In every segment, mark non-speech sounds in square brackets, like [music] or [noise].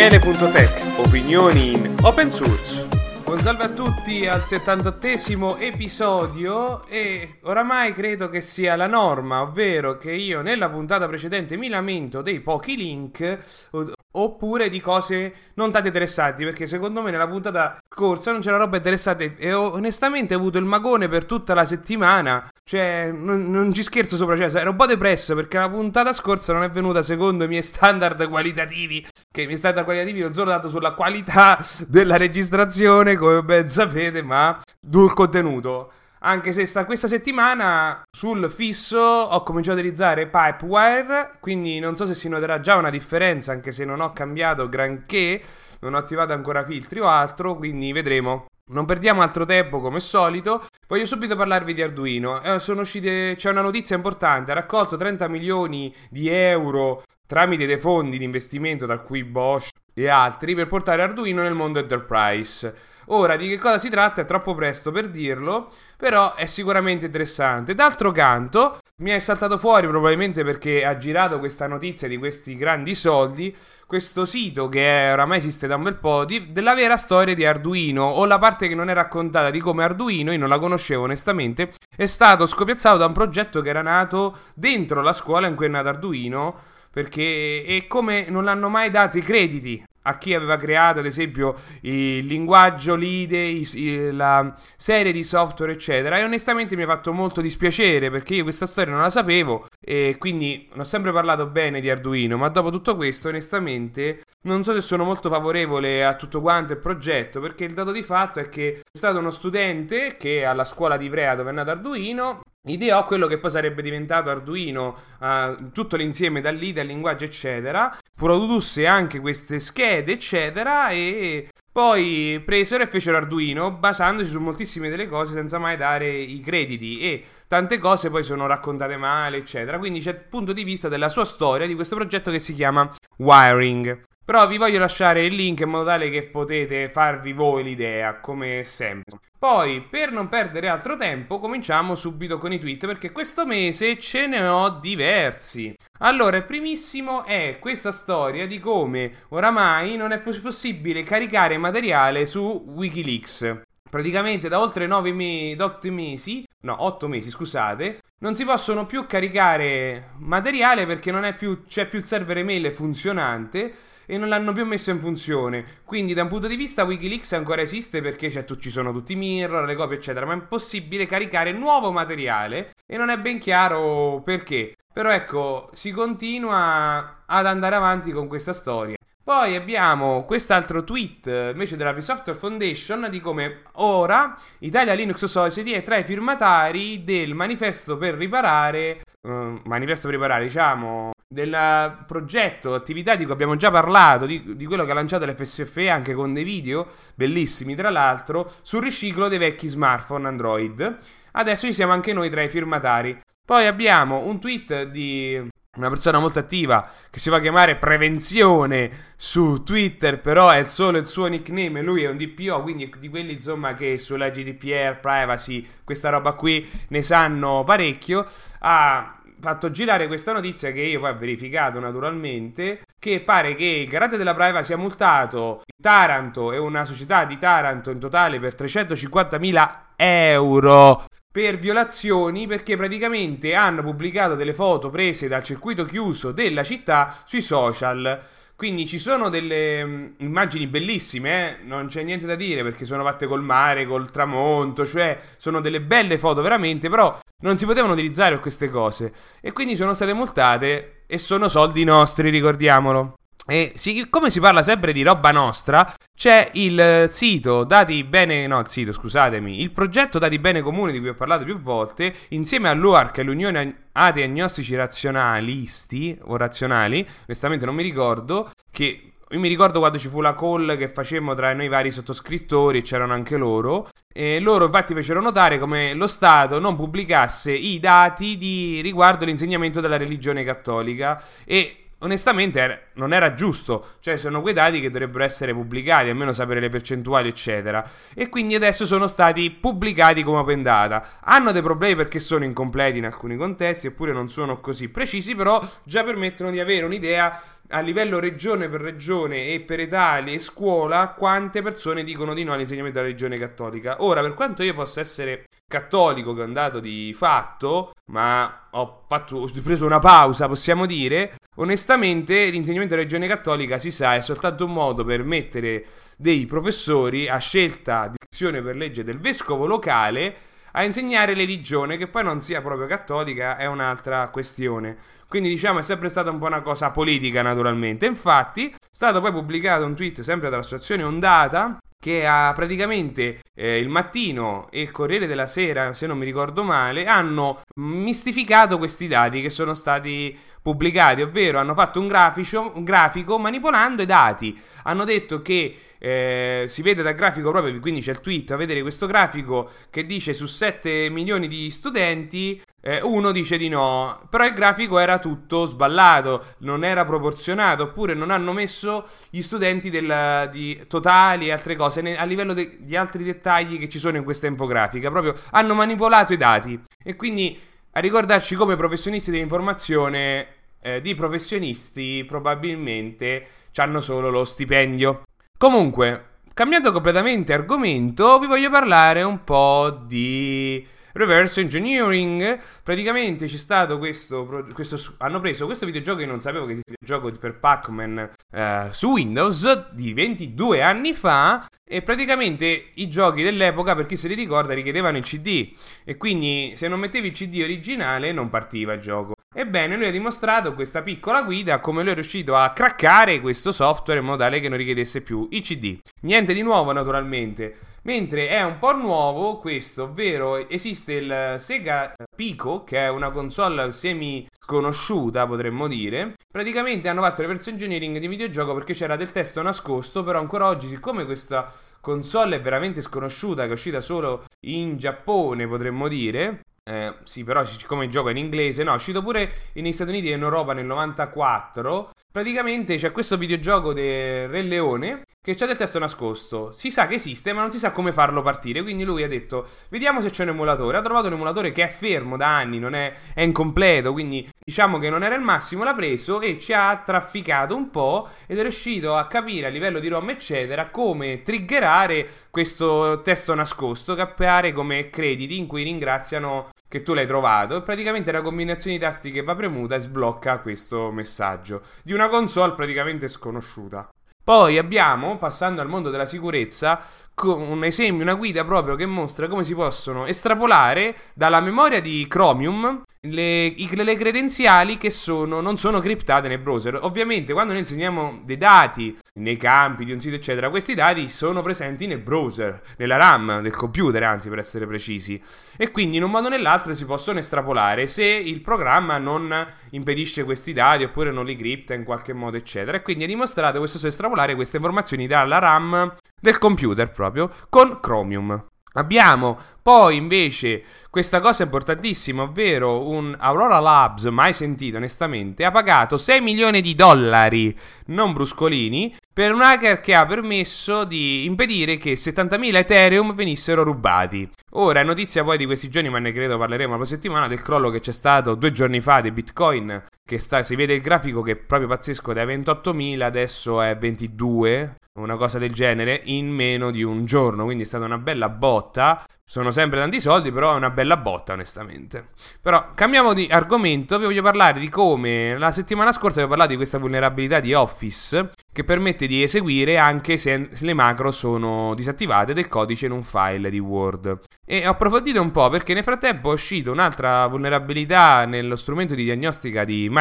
Daniele.tech, opinioni in open source. Buon salve a tutti al 78esimo episodio e oramai credo che sia la norma, ovvero che io nella puntata precedente mi lamento dei pochi link oppure di cose non tanto interessanti perché secondo me nella puntata scorsa non c'era roba interessante. E onestamente ho avuto il magone per tutta la settimana. Cioè non, non ci scherzo sopra cioè ero un po' depresso perché la puntata scorsa non è venuta secondo i miei standard qualitativi. Che i miei standard qualitativi non sono dato sulla qualità della registrazione come ben sapete ma sul contenuto anche se sta questa settimana sul fisso ho cominciato a utilizzare Pipewire, quindi non so se si noterà già una differenza, anche se non ho cambiato granché, non ho attivato ancora filtri o altro, quindi vedremo. Non perdiamo altro tempo come solito. Voglio subito parlarvi di Arduino. Eh, uscite, c'è una notizia importante: ha raccolto 30 milioni di euro tramite dei fondi di investimento, tra cui Bosch e altri, per portare Arduino nel mondo enterprise. Ora, di che cosa si tratta è troppo presto per dirlo, però è sicuramente interessante. D'altro canto, mi è saltato fuori probabilmente perché ha girato questa notizia di questi grandi soldi, questo sito che è, oramai esiste da un bel po', di, della vera storia di Arduino, o la parte che non è raccontata di come Arduino, io non la conoscevo onestamente, è stato scopiazzato da un progetto che era nato dentro la scuola in cui è nato Arduino, perché e come non l'hanno mai dato i crediti a chi aveva creato ad esempio il linguaggio, l'IDE, la serie di software eccetera. E onestamente mi ha fatto molto dispiacere perché io questa storia non la sapevo e quindi non ho sempre parlato bene di Arduino ma dopo tutto questo onestamente non so se sono molto favorevole a tutto quanto il progetto perché il dato di fatto è che è stato uno studente che alla scuola di Ivrea dove è nato Arduino ideò quello che poi sarebbe diventato Arduino, uh, tutto l'insieme dall'IDE al linguaggio eccetera, produsse anche queste schede eccetera e poi presero e fecero Arduino basandosi su moltissime delle cose senza mai dare i crediti. E tante cose poi sono raccontate male eccetera, quindi c'è il punto di vista della sua storia di questo progetto che si chiama Wiring. Però vi voglio lasciare il link in modo tale che potete farvi voi l'idea, come sempre. Poi, per non perdere altro tempo, cominciamo subito con i tweet perché questo mese ce ne ho diversi. Allora, il primissimo è questa storia di come oramai non è possibile caricare materiale su Wikileaks. Praticamente da oltre 9 me- 8 mesi, no, 8 mesi, scusate, non si possono più caricare materiale perché non più, c'è più il server email funzionante e non l'hanno più messo in funzione. Quindi, da un punto di vista, Wikileaks ancora esiste perché cioè, ci sono tutti i mirror, le copie, eccetera. Ma è impossibile caricare nuovo materiale e non è ben chiaro perché. Però ecco, si continua ad andare avanti con questa storia. Poi abbiamo quest'altro tweet invece della Free Software Foundation di come ora Italia Linux Society è tra i firmatari del manifesto per riparare, uh, manifesto per riparare diciamo, del progetto, attività di cui abbiamo già parlato, di, di, quello che ha lanciato l'FSFE anche con dei video bellissimi tra l'altro, sul riciclo dei vecchi smartphone Android. Adesso ci siamo anche noi tra i firmatari. Poi abbiamo un tweet di una persona molto attiva che si fa chiamare Prevenzione su Twitter, però è solo il suo nickname, lui è un DPO, quindi di quelli insomma che sulla GDPR, privacy, questa roba qui ne sanno parecchio. Ha fatto girare questa notizia che io poi ho verificato naturalmente, che pare che il garante della privacy ha multato Taranto e una società di Taranto in totale per 350.000 euro per violazioni perché praticamente hanno pubblicato delle foto prese dal circuito chiuso della città sui social. Quindi ci sono delle um, immagini bellissime, eh? non c'è niente da dire perché sono fatte col mare, col tramonto, cioè sono delle belle foto veramente, però non si potevano utilizzare queste cose e quindi sono state multate e sono soldi nostri, ricordiamolo. E siccome si parla sempre di roba nostra, c'è il sito Dati Bene, no il sito scusatemi, il progetto Dati Bene Comune di cui ho parlato più volte, insieme all'UARC e all'Unione Atei Agnostici Razionalisti, o razionali, onestamente non mi ricordo, che io mi ricordo quando ci fu la call che facemmo tra noi vari sottoscrittori, c'erano anche loro, e loro infatti fecero notare come lo Stato non pubblicasse i dati di, riguardo l'insegnamento della religione cattolica. E onestamente non era giusto, cioè sono quei dati che dovrebbero essere pubblicati, almeno sapere le percentuali, eccetera. E quindi adesso sono stati pubblicati come open data. Hanno dei problemi perché sono incompleti in alcuni contesti, eppure non sono così precisi, però già permettono di avere un'idea a livello regione per regione e per Italia e scuola quante persone dicono di no all'insegnamento della religione cattolica. Ora, per quanto io possa essere cattolico che è andato di fatto, ma ho, fatto, ho preso una pausa, possiamo dire, onestamente l'insegnamento della religione cattolica si sa è soltanto un modo per mettere dei professori a scelta di azione per legge del vescovo locale a insegnare religione che poi non sia proprio cattolica è un'altra questione. Quindi diciamo è sempre stata un po' una cosa politica naturalmente. Infatti è stato poi pubblicato un tweet sempre dall'associazione Ondata che ha praticamente eh, il mattino e il Corriere della Sera, se non mi ricordo male, hanno mistificato questi dati che sono stati pubblicati, ovvero hanno fatto un, grafico, un grafico manipolando i dati. Hanno detto che eh, si vede dal grafico proprio, quindi c'è il tweet, a vedere questo grafico che dice su 7 milioni di studenti eh, uno dice di no, però il grafico era tutto sballato, non era proporzionato, oppure non hanno messo gli studenti del, di totali e altre cose ne, a livello de, di altri dettagli che ci sono in questa infografica, proprio hanno manipolato i dati. E quindi a ricordarci come professionisti dell'informazione eh, di professionisti probabilmente hanno solo lo stipendio. Comunque, cambiando completamente argomento, vi voglio parlare un po' di reverse engineering. Praticamente c'è stato questo, questo, Hanno preso questo videogioco che non sapevo che esisteva il gioco per Pac-Man eh, su Windows di 22 anni fa. E praticamente i giochi dell'epoca, per chi se li ricorda, richiedevano il CD. E quindi se non mettevi il CD originale non partiva il gioco. Ebbene, lui ha dimostrato questa piccola guida come lui è riuscito a craccare questo software in modo tale che non richiedesse più i CD. Niente di nuovo, naturalmente. Mentre è un po' nuovo questo, ovvero esiste il Sega Pico, che è una console semi sconosciuta, potremmo dire. Praticamente hanno fatto reverse engineering di videogioco perché c'era del testo nascosto, però ancora oggi, siccome questa console è veramente sconosciuta, che è uscita solo in Giappone, potremmo dire, eh, sì, però siccome il gioco è in inglese, no, è uscito pure negli Stati Uniti e in Europa nel 94. Praticamente c'è questo videogioco del Re Leone che c'è del testo nascosto. Si sa che esiste, ma non si sa come farlo partire. Quindi lui ha detto: Vediamo se c'è un emulatore. Ha trovato un emulatore che è fermo da anni, non è, è incompleto. Quindi diciamo che non era il massimo. L'ha preso e ci ha trafficato un po'. Ed è riuscito a capire a livello di ROM, eccetera, come triggerare questo testo nascosto. Cappare come crediti in cui ringraziano che tu l'hai trovato praticamente la combinazione di tasti che va premuta e sblocca questo messaggio di una console praticamente sconosciuta. Poi abbiamo, passando al mondo della sicurezza, un esempio, una guida proprio che mostra come si possono estrapolare dalla memoria di Chromium le, le credenziali che sono, non sono criptate nei browser. Ovviamente quando noi insegniamo dei dati nei campi di un sito eccetera, questi dati sono presenti nel browser, nella RAM del computer anzi per essere precisi. E quindi in un modo o nell'altro si possono estrapolare se il programma non impedisce questi dati oppure non li cripta in qualche modo eccetera. E quindi è dimostrato questo estrapolare queste informazioni dalla RAM del computer proprio con Chromium. Abbiamo poi invece questa cosa importantissima, ovvero un Aurora Labs, mai sentito onestamente, ha pagato 6 milioni di dollari, non bruscolini, per un hacker che ha permesso di impedire che 70.000 Ethereum venissero rubati. Ora notizia poi di questi giorni, ma ne credo parleremo la prossima settimana, del crollo che c'è stato due giorni fa di Bitcoin, che sta, si vede il grafico che è proprio pazzesco, da 28.000 adesso è 22, una cosa del genere in meno di un giorno, quindi è stata una bella botta. Sono sempre tanti soldi, però è una bella botta, onestamente. Però cambiamo di argomento, vi voglio parlare di come la settimana scorsa vi ho parlato di questa vulnerabilità di Office che permette di eseguire anche se le macro sono disattivate del codice in un file di Word. E ho approfondito un po' perché nel frattempo è uscita un'altra vulnerabilità nello strumento di diagnostica di Microsoft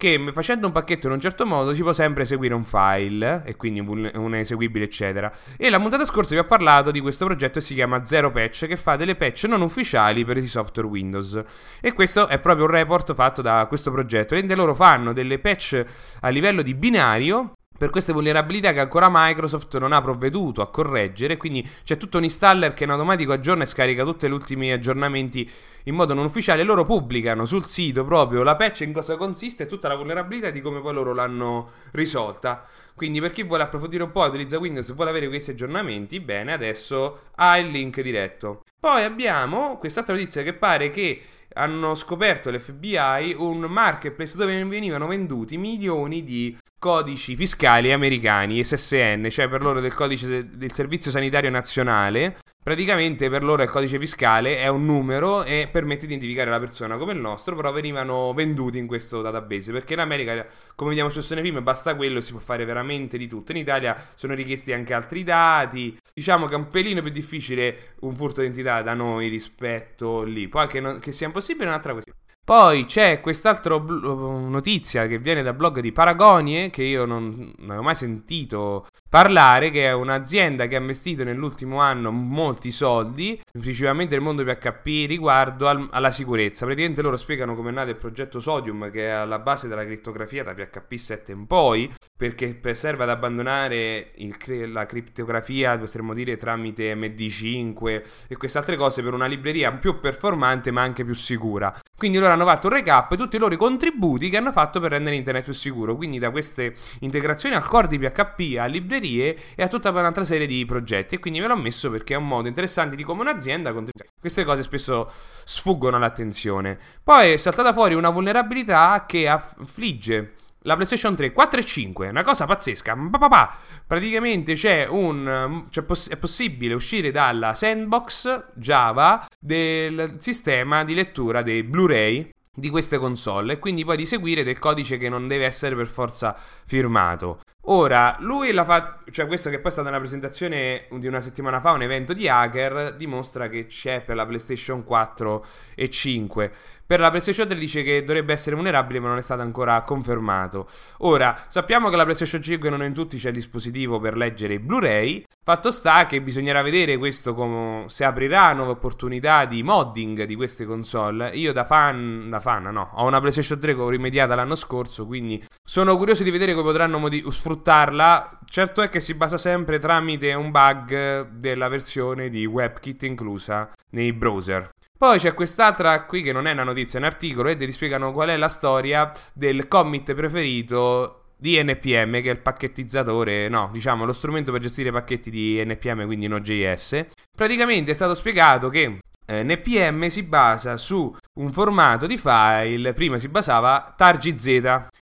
che facendo un pacchetto in un certo modo si può sempre eseguire un file e quindi un eseguibile eccetera. E la puntata scorsa vi ho parlato di questo progetto che si chiama Zero Patch che fa delle patch non ufficiali per i software Windows. E questo è proprio un report fatto da questo progetto e loro fanno delle patch a livello di binario per queste vulnerabilità che ancora Microsoft non ha provveduto a correggere, quindi c'è tutto un installer che in automatico aggiorna e scarica tutti gli ultimi aggiornamenti in modo non ufficiale, loro pubblicano sul sito proprio la patch in cosa consiste e tutta la vulnerabilità di come poi loro l'hanno risolta. Quindi per chi vuole approfondire un po', utilizza Windows e vuole avere questi aggiornamenti, bene, adesso ha il link diretto. Poi abbiamo quest'altra notizia che pare che hanno scoperto l'FBI un marketplace dove venivano venduti milioni di codici fiscali americani, SSN, cioè per loro del codice del Servizio Sanitario Nazionale. Praticamente per loro il codice fiscale è un numero e permette di identificare la persona come il nostro, però venivano venduti in questo database, perché in America, come vediamo spesso nei film, basta quello e si può fare veramente di tutto. In Italia sono richiesti anche altri dati, diciamo che è un pelino più difficile un furto d'identità da noi rispetto lì. Poi che, non, che sia impossibile è un'altra questione. Poi c'è quest'altra bl- notizia che viene dal blog di Paragonie, che io non, non avevo mai sentito parlare, che è un'azienda che ha investito nell'ultimo anno molti soldi, principalmente nel mondo PHP, riguardo al, alla sicurezza. Praticamente loro spiegano come è nato il progetto Sodium, che è alla base della crittografia da PHP 7 in poi, perché serve ad abbandonare il, la crittografia, potremmo dire, tramite MD5 e queste altre cose per una libreria più performante ma anche più sicura. Quindi loro hanno fatto un recap e tutti i loro contributi che hanno fatto per rendere internet più sicuro. Quindi da queste integrazioni al core di PHP a librerie e a tutta un'altra serie di progetti. E quindi ve l'ho messo perché è un modo interessante di come un'azienda. Queste cose spesso sfuggono all'attenzione. Poi è saltata fuori una vulnerabilità che affligge la PlayStation 3 4 e 5, una cosa pazzesca. Papà, praticamente c'è un cioè è possibile uscire dalla sandbox Java del sistema di lettura dei Blu-ray di queste console e quindi poi di seguire del codice che non deve essere per forza firmato. Ora, lui l'ha fatto, cioè questo che poi è stata una presentazione di una settimana fa, un evento di hacker, dimostra che c'è per la PlayStation 4 e 5. Per la PlayStation 3 dice che dovrebbe essere vulnerabile, ma non è stato ancora confermato. Ora, sappiamo che la PlayStation 5 non in tutti c'è il dispositivo per leggere i Blu-ray. Fatto sta che bisognerà vedere questo come se aprirà nuove opportunità di modding di queste console. Io da fan, da fan, no, ho una PlayStation 3 che ho rimediata l'anno scorso, quindi sono curioso di vedere come potranno modi- sfruttarla. Certo è che si basa sempre tramite un bug della versione di WebKit inclusa nei browser. Poi c'è quest'altra qui che non è una notizia, è un articolo e ti spiegano qual è la storia del commit preferito di NPM, che è il pacchettizzatore, no, diciamo lo strumento per gestire pacchetti di NPM, quindi Node.js. Praticamente è stato spiegato che eh, NPM si basa su un formato di file, prima si basava targz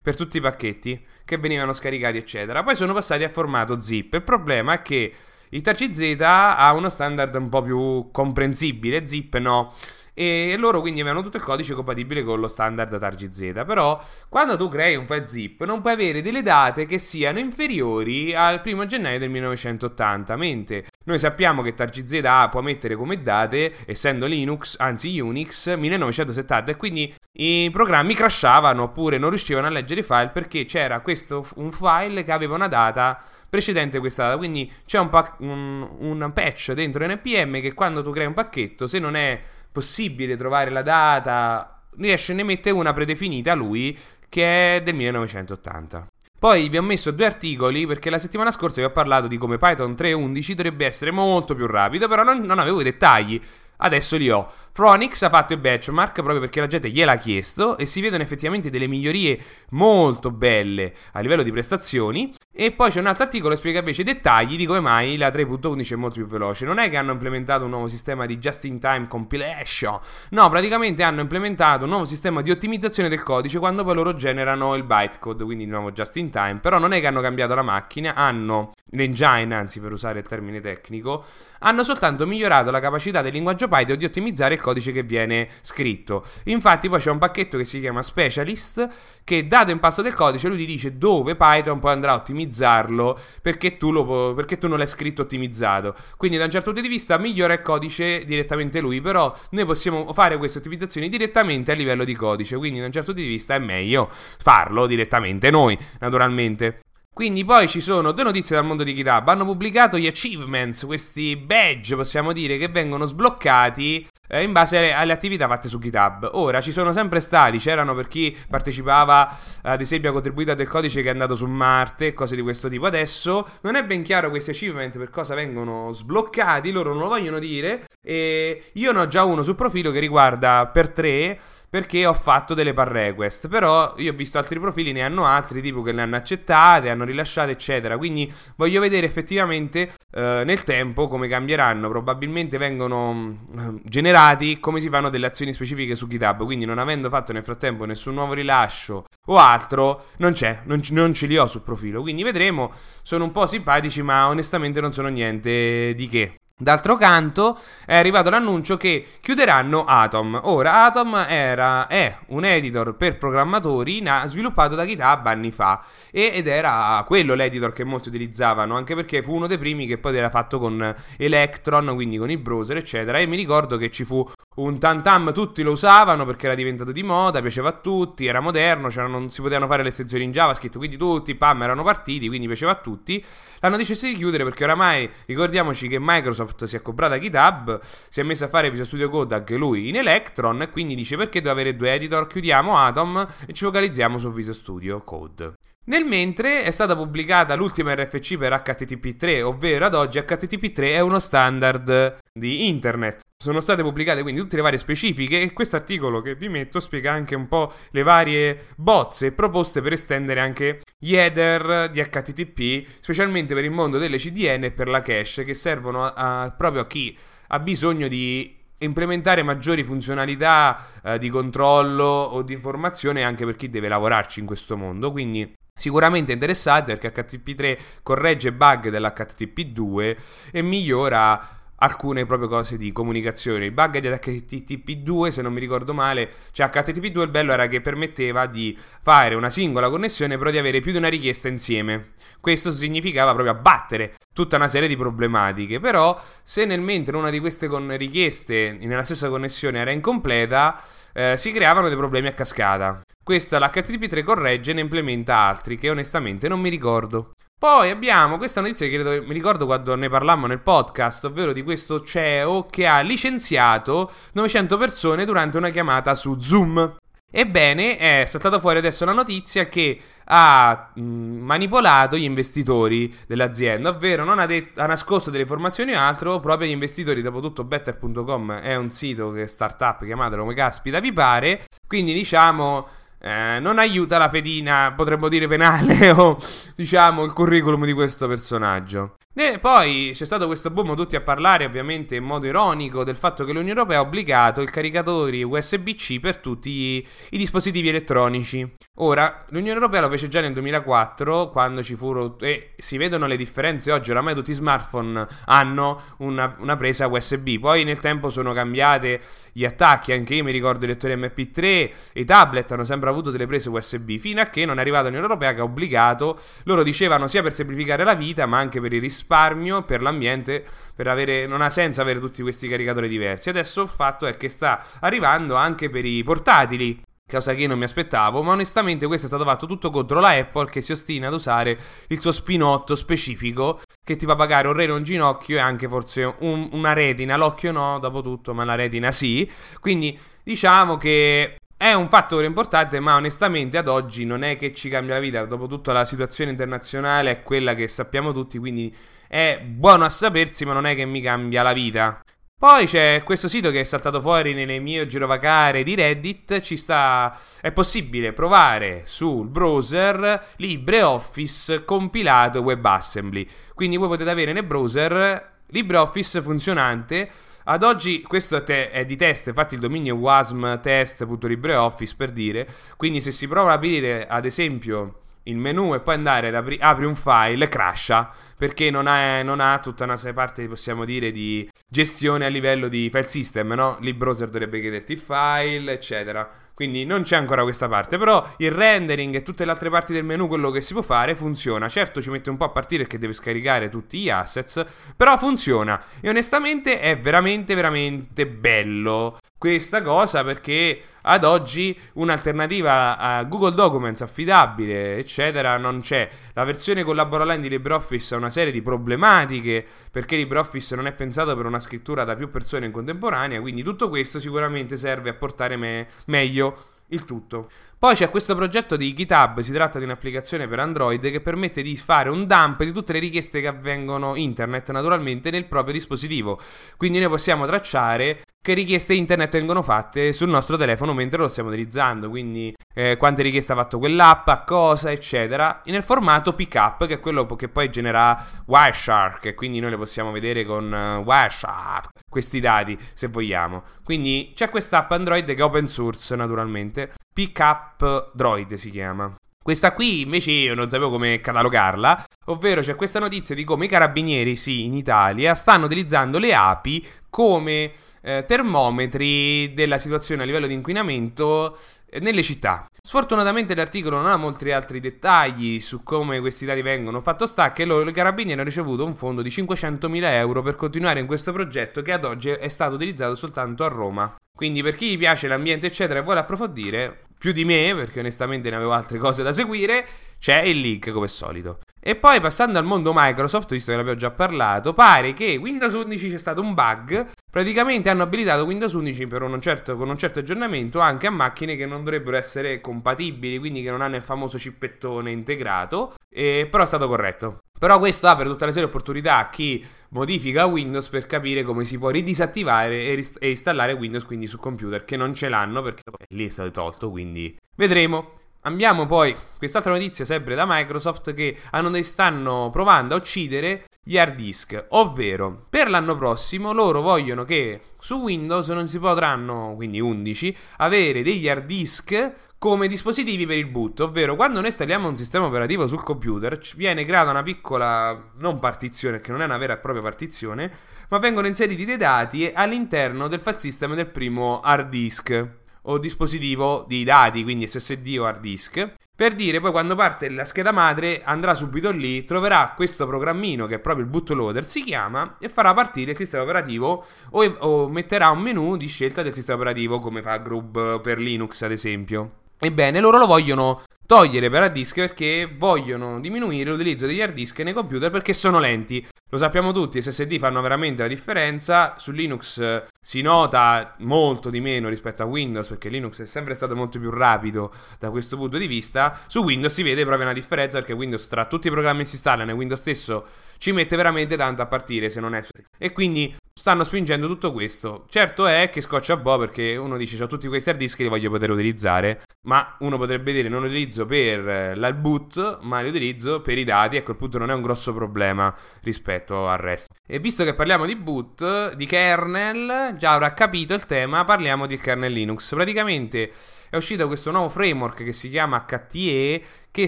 per tutti i pacchetti che venivano scaricati, eccetera. Poi sono passati a formato zip. Il problema è che il Touch Z ha uno standard un po' più comprensibile, zip no. E loro quindi avevano tutto il codice compatibile con lo standard TargZ. Però quando tu crei un file zip non puoi avere delle date che siano inferiori al 1 gennaio del 1980. Mentre noi sappiamo che TargZ può mettere come date, essendo Linux, anzi Unix, 1970. E quindi i programmi crashavano oppure non riuscivano a leggere i file perché c'era questo un file che aveva una data precedente questa data. Quindi c'è un, pa- un, un patch dentro NPM che quando tu crei un pacchetto, se non è possibile trovare la data, riesce ne mette una predefinita lui che è del 1980. Poi vi ho messo due articoli perché la settimana scorsa vi ho parlato di come Python 3.11 dovrebbe essere molto più rapido, però non, non avevo i dettagli. Adesso li ho. Phronix ha fatto il benchmark proprio perché la gente gliel'ha chiesto e si vedono effettivamente delle migliorie molto belle a livello di prestazioni. E poi c'è un altro articolo che spiega invece i dettagli di come mai la 3.11 è molto più veloce. Non è che hanno implementato un nuovo sistema di just-in-time compilation, no, praticamente hanno implementato un nuovo sistema di ottimizzazione del codice quando poi loro generano il bytecode, quindi di nuovo just-in-time. Però non è che hanno cambiato la macchina, hanno l'engine, anzi per usare il termine tecnico, hanno soltanto migliorato la capacità del linguaggio Python di ottimizzare il codice che viene scritto. Infatti poi c'è un pacchetto che si chiama Specialist che dato in passo del codice lui ti dice dove Python poi andrà a ottimizzarlo perché tu, lo, perché tu non l'hai scritto ottimizzato. Quindi da un certo punto di vista migliora il codice direttamente lui, però noi possiamo fare queste ottimizzazioni direttamente a livello di codice, quindi da un certo punto di vista è meglio farlo direttamente noi, naturalmente. Quindi poi ci sono due notizie dal mondo di GitHub. Hanno pubblicato gli achievements, questi badge, possiamo dire, che vengono sbloccati eh, in base alle, attività fatte su GitHub. Ora ci sono sempre stati, c'erano per chi partecipava, ad esempio, ha contribuito a del codice che è andato su Marte, cose di questo tipo. Adesso non è ben chiaro questi achievement per cosa vengono sbloccati, loro non lo vogliono dire. E io ne ho già uno sul profilo che riguarda per tre perché ho fatto delle par request. Però io ho visto altri profili, ne hanno altri, tipo che le hanno accettate, hanno rilasciate, eccetera. Quindi voglio vedere effettivamente eh, nel tempo come cambieranno. Probabilmente vengono eh, generati come si fanno delle azioni specifiche su GitHub. Quindi, non avendo fatto nel frattempo nessun nuovo rilascio o altro, non c'è, non, non ce li ho sul profilo. Quindi vedremo. Sono un po' simpatici, ma onestamente non sono niente di che. D'altro canto è arrivato l'annuncio che chiuderanno Atom. Ora, Atom era, è un editor per programmatori na- sviluppato da GitHub anni fa ed era quello l'editor che molti utilizzavano, anche perché fu uno dei primi che poi era fatto con Electron, quindi con i browser, eccetera. E mi ricordo che ci fu un tantam, tutti lo usavano perché era diventato di moda, piaceva a tutti, era moderno, non si potevano fare le estensioni in JavaScript, quindi tutti, pam, erano partiti, quindi piaceva a tutti. L'hanno deciso di chiudere perché oramai ricordiamoci che Microsoft si è comprata GitHub, si è messa a fare Visual Studio Code anche lui in Electron quindi dice perché devo avere due editor, chiudiamo Atom e ci focalizziamo su Visual Studio Code. Nel mentre è stata pubblicata l'ultima RFC per HTTP3, ovvero ad oggi HTTP3 è uno standard di internet. Sono state pubblicate quindi tutte le varie specifiche e questo articolo che vi metto spiega anche un po' le varie bozze proposte per estendere anche gli header di HTTP, specialmente per il mondo delle CDN e per la cache, che servono a, a, proprio a chi ha bisogno di implementare maggiori funzionalità eh, di controllo o di informazione anche per chi deve lavorarci in questo mondo. Quindi Sicuramente interessante perché HTTP3 corregge bug dell'HTTP2 e migliora alcune proprio cose di comunicazione. Il bug di HTTP2, se non mi ricordo male, cioè HTTP2 il bello era che permetteva di fare una singola connessione però di avere più di una richiesta insieme. Questo significava proprio abbattere tutta una serie di problematiche, però se nel mentre una di queste richieste nella stessa connessione era incompleta, eh, si creavano dei problemi a cascata. Questa l'HTTP3 corregge e ne implementa altri che onestamente non mi ricordo. Poi abbiamo questa notizia che credo, mi ricordo quando ne parlammo nel podcast, ovvero di questo CEO che ha licenziato 900 persone durante una chiamata su Zoom. Ebbene, è saltata fuori adesso la notizia che ha manipolato gli investitori dell'azienda, ovvero non ha, det- ha, nascosto delle informazioni o altro, proprio gli investitori, dopotutto Better.com è un sito che startup, chiamatelo come caspita vi pare, quindi diciamo eh, non aiuta la fedina, potremmo dire penale, [laughs] o diciamo il curriculum di questo personaggio. E poi c'è stato questo boom, tutti a parlare ovviamente in modo ironico del fatto che l'Unione Europea ha obbligato i caricatori USB-C per tutti i, i dispositivi elettronici. Ora, l'Unione Europea lo fece già nel 2004, quando ci furono... e si vedono le differenze oggi, oramai tutti i smartphone hanno una, una presa USB, poi nel tempo sono cambiate gli attacchi, anche io mi ricordo i lettori MP3, i tablet hanno sempre avuto delle prese USB, fino a che non è arrivata l'Unione Europea che ha obbligato, loro dicevano sia per semplificare la vita, ma anche per il risparmio risparmio per l'ambiente, per avere, non ha senso avere tutti questi caricatori diversi. Adesso il fatto è che sta arrivando anche per i portatili, cosa che io non mi aspettavo, ma onestamente questo è stato fatto tutto contro la Apple che si ostina ad usare il suo spinotto specifico che ti fa pagare un reno, un ginocchio e anche forse un, una retina, l'occhio no, dopo tutto, ma la retina sì. Quindi diciamo che è un fattore importante, ma onestamente ad oggi non è che ci cambia la vita. Dopotutto la situazione internazionale è quella che sappiamo tutti, quindi è buono a sapersi, ma non è che mi cambia la vita. Poi c'è questo sito che è saltato fuori nelle mie girovacare di Reddit. Ci sta. È possibile provare sul browser LibreOffice compilato WebAssembly. Quindi voi potete avere nel browser LibreOffice funzionante ad oggi questo è, è, di test, infatti il dominio wasm.test.libreoffice per dire, quindi se si prova ad aprire ad esempio il menu e poi andare ad apri, apri un file, crasha perché non ha, non ha tutta una parte, possiamo dire, di gestione a livello di file system, no? Il browser dovrebbe chiederti il file, eccetera. Quindi non c'è ancora questa parte, però il rendering e tutte le altre parti del menu, quello che si può fare, funziona. Certo ci mette un po' a partire perché deve scaricare tutti gli assets, però funziona. E onestamente è veramente, veramente bello questa cosa perché ad oggi un'alternativa a Google Documents affidabile, eccetera, non c'è. La versione con LaborAlign di LibreOffice ha una serie di problematiche perché LibreOffice non è pensato per una scrittura da più persone in contemporanea, quindi tutto questo sicuramente serve a portare me- meglio il tutto. Poi c'è questo progetto di GitHub, si tratta di un'applicazione per Android che permette di fare un dump di tutte le richieste che avvengono internet naturalmente nel proprio dispositivo. Quindi noi possiamo tracciare che richieste internet vengono fatte sul nostro telefono mentre lo stiamo utilizzando, quindi eh, quante richieste ha fatto quell'app, a cosa, eccetera, nel formato pickup, che è quello che poi genera Wireshark, quindi noi le possiamo vedere con uh, Wireshark questi dati, se vogliamo. Quindi c'è quest'app Android che è open source, naturalmente, Pickup Droid si chiama. Questa qui invece io non sapevo come catalogarla, ovvero c'è questa notizia di come i carabinieri, sì, in Italia, stanno utilizzando le api come eh, termometri della situazione a livello di inquinamento nelle città. Sfortunatamente l'articolo non ha molti altri dettagli su come questi dati vengono. Fatto sta che loro, i carabinieri, hanno ricevuto un fondo di 500.000 euro per continuare in questo progetto che ad oggi è stato utilizzato soltanto a Roma. Quindi per chi piace l'ambiente eccetera e vuole approfondire, più di me, perché onestamente ne avevo altre cose da seguire, c'è il link come solito. E poi passando al mondo Microsoft, visto che ne abbiamo già parlato, pare che Windows 11 c'è stato un bug. Praticamente hanno abilitato Windows 11 un certo, con un certo aggiornamento anche a macchine che non dovrebbero essere compatibili, quindi che non hanno il famoso cippettone integrato. E, però è stato corretto. Però questo apre tutta la serie di opportunità a chi modifica Windows per capire come si può ridisattivare e, rist- e installare Windows quindi su computer che non ce l'hanno perché lì è stato tolto, quindi vedremo. Abbiamo poi quest'altra notizia sempre da Microsoft che hanno, stanno provando a uccidere gli hard disk, ovvero per l'anno prossimo loro vogliono che su Windows non si potranno, quindi 11, avere degli hard disk come dispositivi per il boot, ovvero quando noi installiamo un sistema operativo sul computer viene creata una piccola, non partizione, che non è una vera e propria partizione, ma vengono inseriti dei dati all'interno del file system del primo hard disk o dispositivo di dati, quindi SSD o hard disk. Per dire, poi quando parte la scheda madre andrà subito lì, troverà questo programmino che è proprio il bootloader, si chiama, e farà partire il sistema operativo o, o metterà un menu di scelta del sistema operativo come fa Grub per Linux ad esempio. Ebbene, loro lo vogliono togliere per hard disk perché vogliono diminuire l'utilizzo degli hard disk nei computer perché sono lenti. Lo sappiamo tutti, SSD fanno veramente la differenza. Su Linux si nota molto di meno rispetto a Windows perché Linux è sempre stato molto più rapido da questo punto di vista. Su Windows si vede proprio una differenza perché Windows tra tutti i programmi che si installano e Windows stesso ci mette veramente tanto a partire se non è... E quindi stanno spingendo tutto questo. Certo è che scoccia po' perché uno dice ho tutti questi hard disk che li voglio poter utilizzare, ma uno potrebbe dire non li utilizzo per eh, la boot, ma li utilizzo per i dati e a quel punto non è un grosso problema rispetto al resto. E visto che parliamo di boot, di kernel, già avrà capito il tema, parliamo di kernel Linux. Praticamente è uscito questo nuovo framework che si chiama HTE che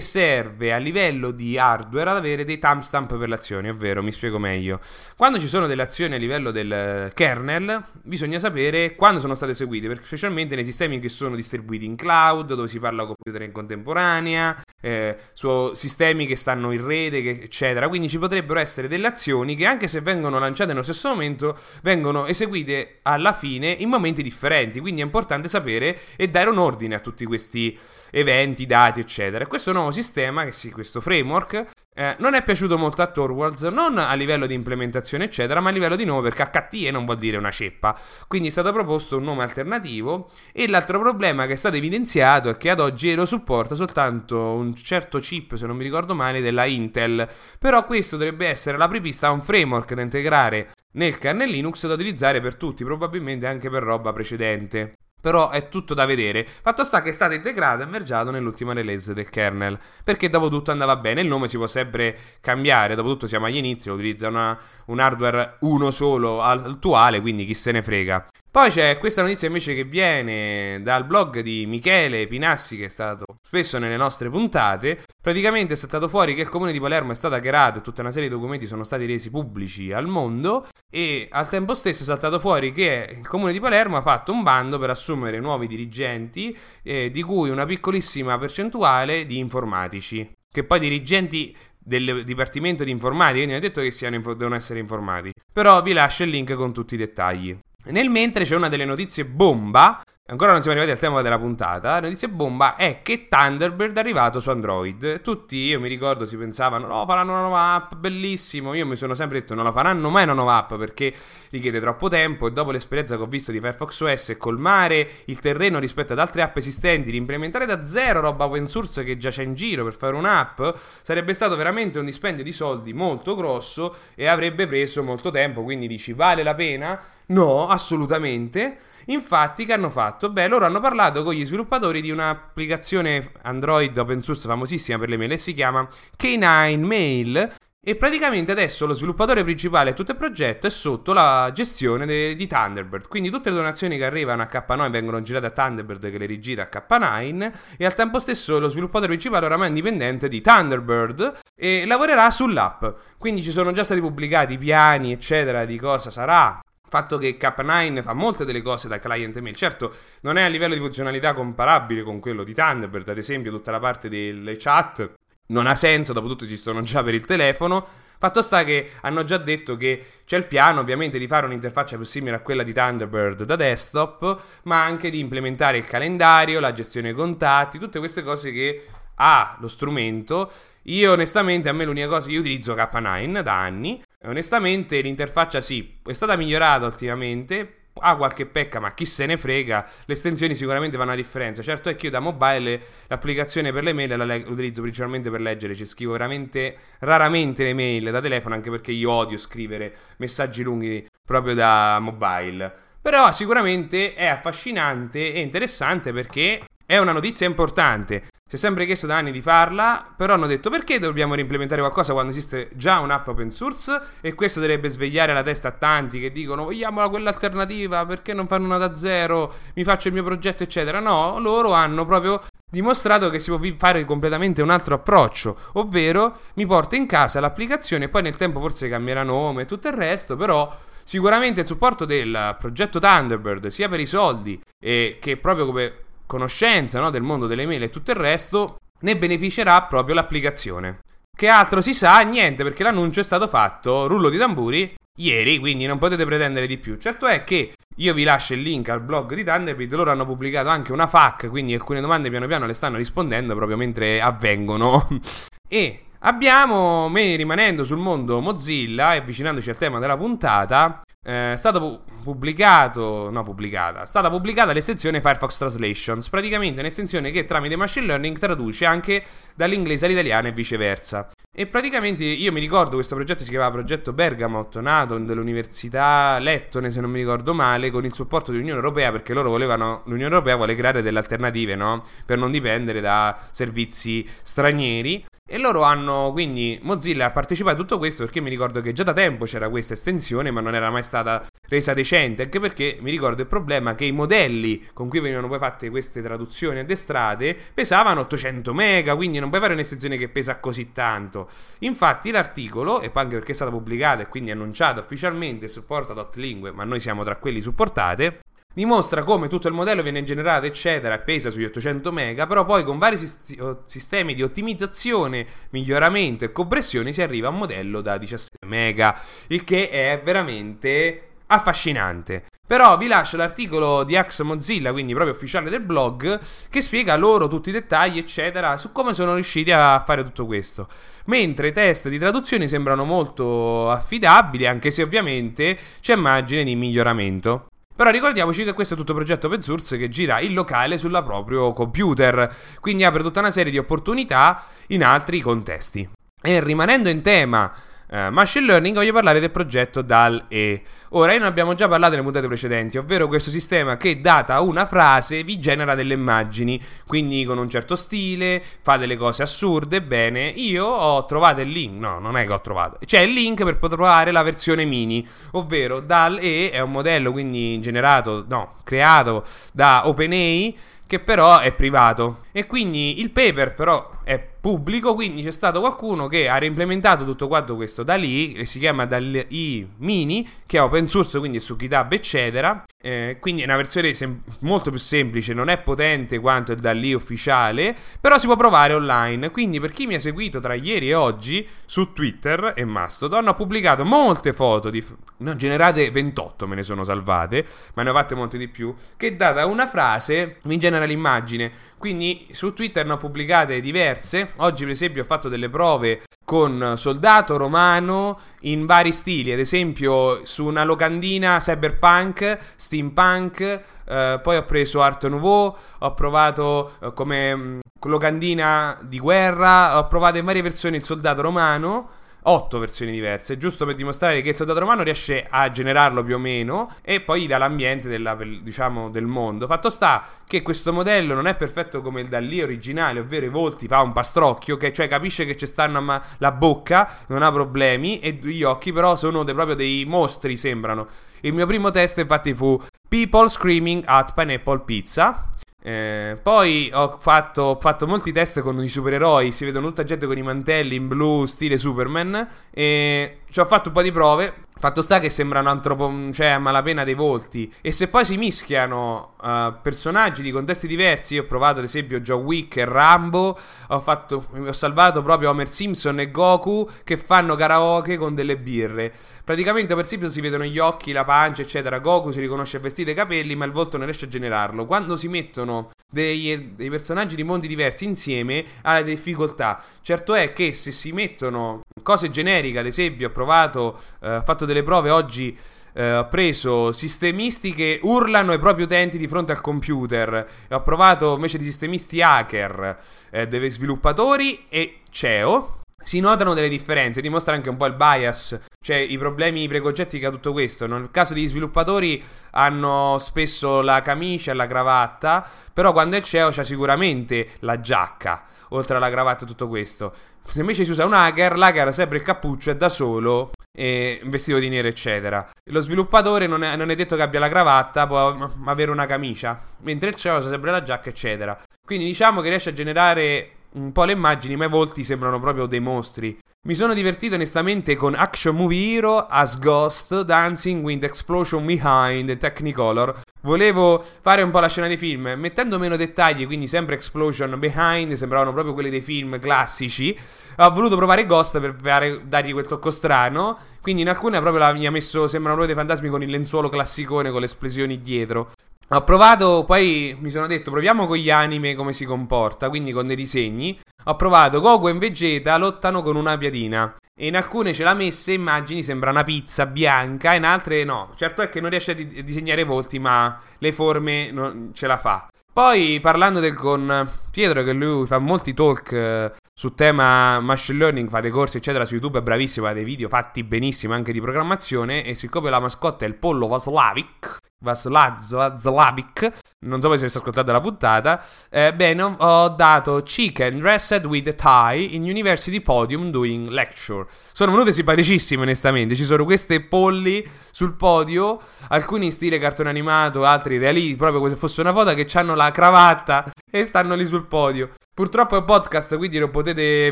serve a livello di hardware ad avere dei timestamp per le azioni, ovvero mi spiego meglio. Quando ci sono delle azioni a livello del kernel, bisogna sapere quando sono state eseguite, perché specialmente nei sistemi che sono distribuiti in cloud, dove si parla computer in contemporanea, eh, su sistemi che stanno in rete, che, eccetera. Quindi ci potrebbero essere delle azioni che anche se vengono lanciate nello stesso momento, vengono eseguite alla fine in momenti differenti. Quindi è importante sapere e dare un ordine a tutti questi eventi, dati, eccetera. Questo nuovo sistema, che sì, questo framework, eh, non è piaciuto molto a Torvalds, non a livello di implementazione, eccetera, ma a livello di nome, perché HTE non vuol dire una ceppa. Quindi è stato proposto un nome alternativo. E l'altro problema che è stato evidenziato è che ad oggi lo supporta soltanto un certo chip, se non mi ricordo male, della Intel. Però questo dovrebbe essere la prepista a un framework da integrare nel kernel Linux da utilizzare per tutti, probabilmente anche per roba precedente. Però è tutto da vedere. Fatto sta che è stato integrato e mergiato nell'ultima release del kernel. Perché dopo tutto andava bene. Il nome si può sempre cambiare. Dopo tutto siamo agli inizi. Utilizza una, un hardware uno solo attuale. Quindi chi se ne frega. Poi c'è questa notizia invece che viene dal blog di Michele Pinassi, che è stato spesso nelle nostre puntate. Praticamente è saltato fuori che il comune di Palermo è stato hackerato e tutta una serie di documenti sono stati resi pubblici al mondo. E al tempo stesso è saltato fuori che il comune di Palermo ha fatto un bando per assumere nuovi dirigenti, eh, di cui una piccolissima percentuale di informatici. Che poi dirigenti del Dipartimento di Informatica, quindi è detto che siano, devono essere informati. Però vi lascio il link con tutti i dettagli. Nel mentre c'è una delle notizie bomba ancora non siamo arrivati al tema della puntata, la notizia bomba è che Thunderbird è arrivato su Android. Tutti, io mi ricordo, si pensavano, no, faranno una nuova app, bellissimo. Io mi sono sempre detto, non la faranno mai una nuova app perché richiede troppo tempo e dopo l'esperienza che ho visto di Firefox OS colmare il terreno rispetto ad altre app esistenti, di implementare da zero roba open source che già c'è in giro per fare un'app, sarebbe stato veramente un dispendio di soldi molto grosso e avrebbe preso molto tempo. Quindi dici, vale la pena? No, assolutamente. Infatti, che hanno fatto? Beh, loro hanno parlato con gli sviluppatori di un'applicazione Android open source famosissima per le mail e si chiama K9 Mail. E praticamente adesso lo sviluppatore principale di tutto il progetto è sotto la gestione de- di Thunderbird. Quindi tutte le donazioni che arrivano a K9 vengono girate a Thunderbird che le rigira a K9. E al tempo stesso lo sviluppatore principale oramai è indipendente di Thunderbird e lavorerà sull'app. Quindi ci sono già stati pubblicati i piani, eccetera, di cosa sarà fatto che K9 fa molte delle cose da client mail. Certo, non è a livello di funzionalità comparabile con quello di Thunderbird, ad esempio tutta la parte delle chat non ha senso, dopo tutto esistono già per il telefono. Fatto sta che hanno già detto che c'è il piano ovviamente di fare un'interfaccia più simile a quella di Thunderbird da desktop, ma anche di implementare il calendario, la gestione dei contatti, tutte queste cose che ha lo strumento. Io onestamente a me l'unica cosa, io utilizzo K9 da anni, onestamente l'interfaccia sì, è stata migliorata ultimamente, ha qualche pecca, ma chi se ne frega, le estensioni sicuramente fanno la differenza. Certo è che io da mobile l'applicazione per le mail la le- utilizzo principalmente per leggere, ci scrivo veramente raramente le mail da telefono, anche perché io odio scrivere messaggi lunghi proprio da mobile. Però sicuramente è affascinante e interessante perché è una notizia importante. Si è sempre chiesto da anni di farla, però hanno detto perché dobbiamo reimplementare qualcosa quando esiste già un'app open source e questo dovrebbe svegliare la testa a tanti che dicono vogliamo quell'alternativa, perché non fanno una da zero, mi faccio il mio progetto eccetera. No, loro hanno proprio dimostrato che si può fare completamente un altro approccio, ovvero mi porto in casa l'applicazione, poi nel tempo forse cambierà nome e tutto il resto, però sicuramente il supporto del progetto Thunderbird, sia per i soldi e che proprio come conoscenza no, del mondo delle mail e tutto il resto, ne beneficerà proprio l'applicazione. Che altro si sa? Niente, perché l'annuncio è stato fatto, rullo di tamburi, ieri, quindi non potete pretendere di più. Certo è che io vi lascio il link al blog di Thunderbird, loro hanno pubblicato anche una FAQ, quindi alcune domande piano piano le stanno rispondendo proprio mentre avvengono. [laughs] e abbiamo, me rimanendo sul mondo Mozilla e avvicinandoci al tema della puntata, è stato pubblicato, no pubblicata, è stata pubblicata l'estensione Firefox Translations, praticamente un'estensione che tramite machine learning traduce anche dall'inglese all'italiano e viceversa. E praticamente io mi ricordo questo progetto si chiamava Progetto Bergamot, nato dell'Università Lettone, se non mi ricordo male, con il supporto dell'Unione Europea, perché loro volevano, l'Unione Europea vuole creare delle alternative, no? Per non dipendere da servizi stranieri. E loro hanno quindi Mozilla ha partecipato a tutto questo perché mi ricordo che già da tempo c'era questa estensione, ma non era mai stata resa decente. Anche perché mi ricordo il problema che i modelli con cui venivano poi fatte queste traduzioni addestrate pesavano 800 mega, quindi non puoi fare un'estensione che pesa così tanto. Infatti, l'articolo, e poi anche perché è stata pubblicata e quindi annunciata ufficialmente, supporta .lingue, ma noi siamo tra quelli supportate dimostra come tutto il modello viene generato eccetera pesa sugli 800 mega però poi con vari sist- sistemi di ottimizzazione miglioramento e compressione si arriva a un modello da 17 mega il che è veramente affascinante però vi lascio l'articolo di Ax Mozilla, quindi proprio ufficiale del blog, che spiega loro tutti i dettagli, eccetera, su come sono riusciti a fare tutto questo. Mentre i test di traduzione sembrano molto affidabili, anche se ovviamente c'è margine di miglioramento. Però ricordiamoci che questo è tutto progetto open source che gira in locale sulla proprio computer, quindi apre tutta una serie di opportunità in altri contesti. E rimanendo in tema uh, machine learning voglio parlare del progetto DAL-E. Ora, noi ne abbiamo già parlato nelle puntate precedenti, ovvero questo sistema che data una frase vi genera delle immagini, quindi con un certo stile, fa delle cose assurde, bene, io ho trovato il link, no, non è che ho trovato, c'è il link per poter trovare la versione mini, ovvero DAL-E è un modello quindi generato, no, creato da OpenAI che però è privato. E quindi il paper però è pubblico, quindi c'è stato qualcuno che ha reimplementato tutto quanto questo da lì, si chiama DALI Mini, che è open source, quindi è su GitHub, eccetera. Eh, quindi è una versione sem- molto più semplice, non è potente quanto il DALI ufficiale, però si può provare online. Quindi per chi mi ha seguito tra ieri e oggi su Twitter e Mastodon ho pubblicato molte foto di... No, generate 28 me ne sono salvate, ma ne ho fatte molte di più, che data una frase mi genera l'immagine. Quindi su Twitter ne ho pubblicate diverse. Oggi, per esempio, ho fatto delle prove con soldato romano in vari stili, ad esempio su una locandina cyberpunk, steampunk, eh, poi ho preso Art Nouveau, ho provato eh, come mh, locandina di guerra, ho provato in varie versioni il soldato romano otto versioni diverse, giusto per dimostrare che il soldato romano riesce a generarlo più o meno e poi dall'ambiente della, diciamo, del mondo. Fatto sta che questo modello non è perfetto come il da lì originale, ovvero i volti fa un pastrocchio, che cioè capisce che ci stanno ma- la bocca, non ha problemi, e gli occhi però sono de- proprio dei mostri, sembrano. Il mio primo test infatti fu People Screaming at Pineapple Pizza eh, poi ho fatto, ho fatto, molti test con i supereroi. Si vedono tutta gente con i mantelli in blu, stile Superman. E ci ho fatto un po' di prove. Fatto sta che sembrano antropo- cioè a malapena dei volti. E se poi si mischiano uh, personaggi di contesti diversi, io ho provato ad esempio John Wick e Rambo. Ho, fatto, ho salvato proprio Homer Simpson e Goku che fanno karaoke con delle birre. Praticamente per Simpson si vedono gli occhi, la pancia, eccetera. Goku si riconosce vestito i capelli, ma il volto non riesce a generarlo. Quando si mettono dei, dei personaggi di mondi diversi insieme, ha le difficoltà. Certo è che se si mettono cose generiche, ad esempio, ho provato, eh, fatto delle prove oggi. Ho preso sistemisti che urlano ai propri utenti di fronte al computer. E ho provato invece di sistemisti hacker, eh, sviluppatori e CEO. Si notano delle differenze, dimostra anche un po' il bias, cioè i problemi preconcetti che ha tutto questo. Nel caso degli sviluppatori hanno spesso la camicia e la cravatta, però quando è il CEO c'ha sicuramente la giacca, oltre alla cravatta e tutto questo. Se invece si usa un hacker, l'hacker ha sempre il cappuccio, è da solo, e vestito di nero, eccetera. Lo sviluppatore non è, non è, detto che abbia la cravatta, può avere una camicia, mentre il CEO ha sempre la giacca, eccetera. Quindi diciamo che riesce a generare un po' le immagini, ma i volti sembrano proprio dei mostri. Mi sono divertito onestamente con Action Movie Hero as Ghost Dancing with Explosion Behind Technicolor. Volevo fare un po' la scena dei film, mettendo meno dettagli, quindi sempre Explosion Behind, sembravano proprio quelli dei film classici. Ho voluto provare Ghost per fare, dargli quel tocco strano. Quindi in alcune proprio la, mi ha messo, sembrano proprio dei fantasmi con il lenzuolo classicone con le esplosioni dietro. Ho provato, poi mi sono detto proviamo con gli anime come si comporta, quindi con dei disegni. Ho provato Goku e Vegeta lottano con una piadina. E in alcune ce l'ha messa immagini, sembra una pizza bianca, in altre no. Certo è che non riesce a di- disegnare volti, ma le forme non ce la fa. Poi parlando del, con Pietro, che lui fa molti talk su tema machine learning, fa dei corsi eccetera su YouTube, è bravissimo, ha dei video fatti benissimo anche di programmazione e siccome la mascotta è il pollo Vaslavic, Vaslavic, non so se avete ascoltato la puntata, eh, bene, ho dato Chicken Dressed with Tie in University Podium Doing Lecture. Sono venute simpaticissime onestamente, ci sono queste polli sul podio, alcuni in stile cartone animato, altri reali, proprio come se fosse una foto che hanno la cravatta e stanno lì sul podio. Purtroppo è un podcast, quindi non potete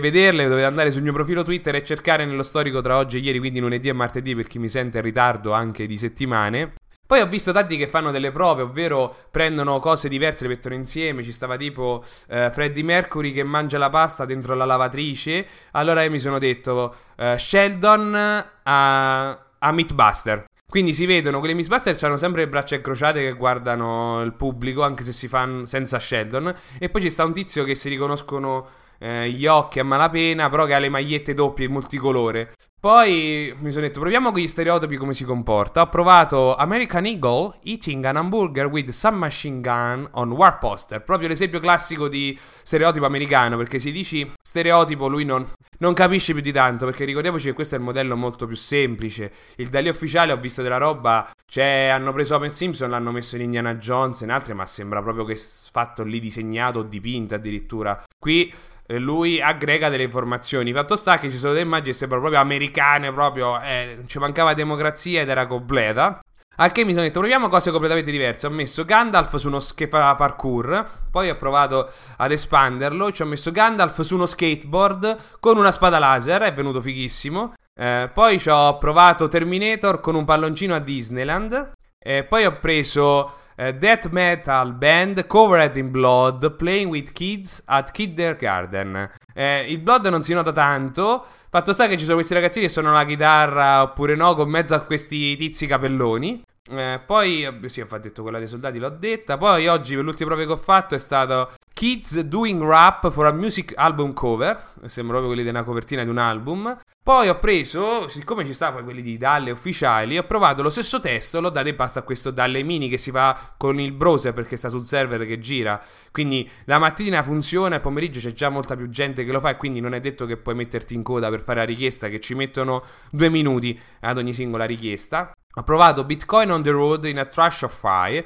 vederle, dovete andare sul mio profilo Twitter e cercare nello storico tra oggi e ieri, quindi lunedì e martedì per chi mi sente in ritardo anche di settimane. Poi ho visto tanti che fanno delle prove, ovvero prendono cose diverse le mettono insieme. Ci stava tipo eh, Freddie Mercury che mangia la pasta dentro la lavatrice. Allora io mi sono detto eh, Sheldon a, a Meatbuster. Quindi si vedono, quelli Mythbusters hanno sempre le braccia incrociate che guardano il pubblico, anche se si fanno senza Sheldon. E poi ci sta un tizio che si riconoscono eh, gli occhi a malapena, però che ha le magliette doppie multicolore. Poi mi sono detto, proviamo con gli stereotipi come si comporta. Ho provato American Eagle eating an hamburger with submachine gun on war poster. Proprio l'esempio classico di stereotipo americano, perché se dici stereotipo lui non, non capisce più di tanto, perché ricordiamoci che questo è il modello molto più semplice. Il Dalì ufficiale ho visto della roba, cioè hanno preso Open Simpson, l'hanno messo in Indiana Jones e in altre, ma sembra proprio che fatto lì disegnato o dipinto addirittura. Qui lui aggrega delle informazioni. Fatto sta che ci sono delle immagini che sembrano proprio americane, proprio eh, ci mancava democrazia ed era completa. Al che mi sono detto proviamo cose completamente diverse. Ho messo Gandalf su uno skepa parkour, poi ho provato ad espanderlo, ci ho messo Gandalf su uno skateboard con una spada laser, è venuto fighissimo. Eh, poi ci ho provato Terminator con un palloncino a Disneyland. Eh, poi ho preso eh, Death Metal Band Covered in Blood Playing with Kids at Kindergarten. Eh, il blood non si nota tanto. Fatto sta che ci sono questi ragazzini che suonano la chitarra oppure no, con mezzo a questi tizi capelloni. Eh, poi, sì, ho detto quella dei soldati, l'ho detta. Poi oggi, per l'ultima prova che ho fatto, è stato Kids Doing Rap for a Music Album Cover. Sembra proprio quelli di una copertina di un album. Poi ho preso, siccome ci stavano quelli di Dalle ufficiali, ho provato lo stesso testo, l'ho dato in pasta a questo Dalle Mini che si fa con il browser perché sta sul server che gira. Quindi la mattina funziona, il pomeriggio c'è già molta più gente che lo fa e quindi non è detto che puoi metterti in coda per fare la richiesta, che ci mettono due minuti ad ogni singola richiesta. Ho provato Bitcoin on the road in a trash of fire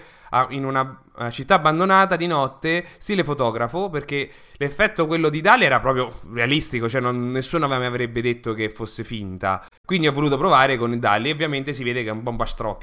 in una città abbandonata di notte, stile fotografo, perché l'effetto quello di Dali era proprio realistico, cioè non, nessuno mi avrebbe detto che fosse finta. Quindi ho voluto provare con Dali ovviamente si vede che è un po' un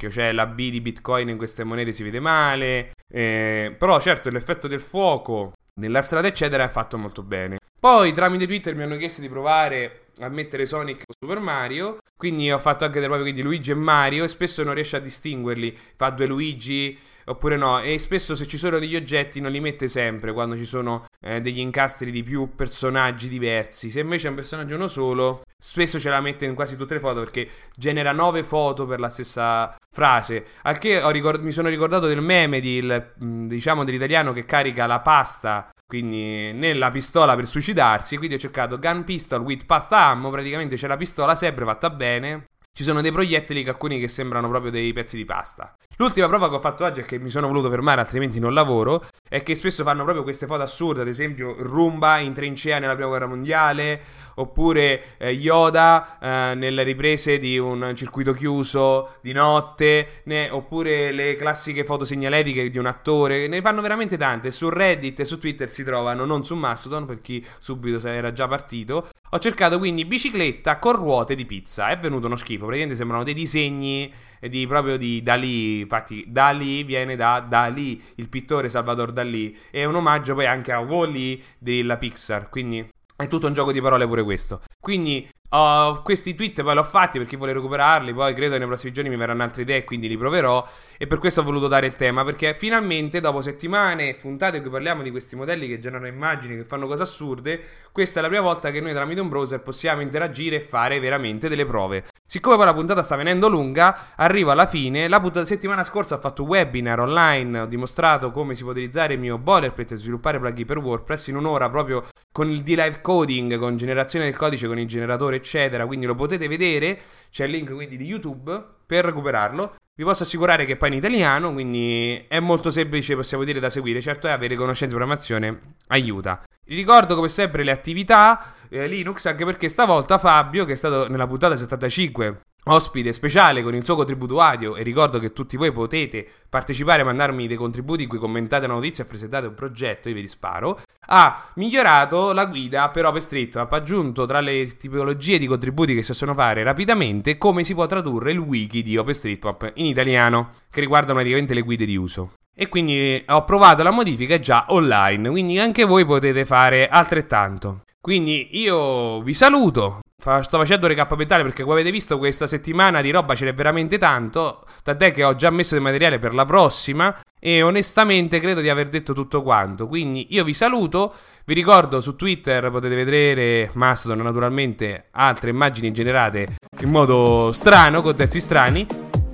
cioè la B di Bitcoin in queste monete si vede male, eh, però certo l'effetto del fuoco nella strada eccetera è fatto molto bene. Poi tramite Twitter mi hanno chiesto di provare a mettere Sonic o Super Mario. Quindi ho fatto anche delle prove quindi Luigi e Mario. E spesso non riesce a distinguerli. Fa due Luigi oppure no. E spesso se ci sono degli oggetti non li mette sempre quando ci sono eh, degli incastri di più personaggi diversi. Se invece è un personaggio uno solo, spesso ce la mette in quasi tutte le foto perché genera nove foto per la stessa frase. Al che ricord- mi sono ricordato del meme di, il, diciamo dell'italiano che carica la pasta quindi nella pistola per suicidarsi. Quindi ho cercato gun pistol with pasta ammo. Praticamente c'è la pistola sempre fatta bene. Ci sono dei proiettili alcuni che sembrano proprio dei pezzi di pasta. L'ultima prova che ho fatto oggi è che mi sono voluto fermare, altrimenti non lavoro. È che spesso fanno proprio queste foto assurde, ad esempio Rumba in trincea nella prima guerra mondiale, oppure eh, Yoda eh, nelle riprese di un circuito chiuso di notte, né, oppure le classiche foto segnaletiche di un attore. Ne fanno veramente tante. Su Reddit e su Twitter si trovano, non su Mastodon, per chi subito era già partito. Ho cercato quindi bicicletta con ruote di pizza. È venuto uno schifo. Praticamente sembrano dei disegni di, proprio di Dalì. Infatti, Dalì viene da Dalì, il pittore Salvador Dalì. È un omaggio poi anche a Wally della Pixar. Quindi è tutto un gioco di parole pure questo. Quindi Uh, questi tweet poi l'ho fatti perché vuole recuperarli, poi credo nei prossimi giorni mi verranno altre idee, quindi li proverò. E per questo ho voluto dare il tema, perché finalmente dopo settimane e puntate in cui parliamo di questi modelli che generano immagini, che fanno cose assurde, questa è la prima volta che noi tramite un browser possiamo interagire e fare veramente delle prove. Siccome poi la puntata sta venendo lunga, arrivo alla fine. La puntata settimana scorsa ho fatto un webinar online, ho dimostrato come si può utilizzare il mio boilerplate per sviluppare plugin per WordPress in un'ora proprio con il D-Live coding, con generazione del codice, con il generatore eccetera, quindi lo potete vedere, c'è il link quindi di YouTube per recuperarlo. Vi posso assicurare che poi in italiano, quindi è molto semplice, possiamo dire, da seguire. Certo è avere conoscenze di programmazione aiuta. ricordo come sempre le attività eh, Linux, anche perché stavolta Fabio, che è stato nella puntata 75 ospite speciale con il suo contributo audio e ricordo che tutti voi potete partecipare mandarmi dei contributi in cui commentate una notizia e presentate un progetto, io vi sparo, ha migliorato la guida per OpenStreetMap, ha aggiunto tra le tipologie di contributi che si possono fare rapidamente come si può tradurre il wiki di OpenStreetMap in italiano, che riguardano praticamente le guide di uso. E quindi ho provato la modifica già online, quindi anche voi potete fare altrettanto. Quindi io vi saluto, sto facendo recap mentale perché come avete visto questa settimana di roba ce n'è veramente tanto, tant'è che ho già messo del materiale per la prossima e onestamente credo di aver detto tutto quanto. Quindi io vi saluto, vi ricordo su Twitter potete vedere Mastodon naturalmente altre immagini generate in modo strano, con testi strani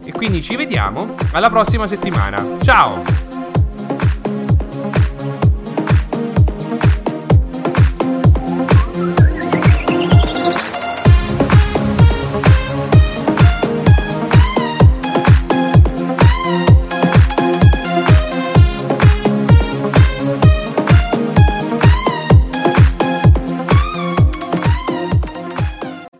e quindi ci vediamo alla prossima settimana. Ciao!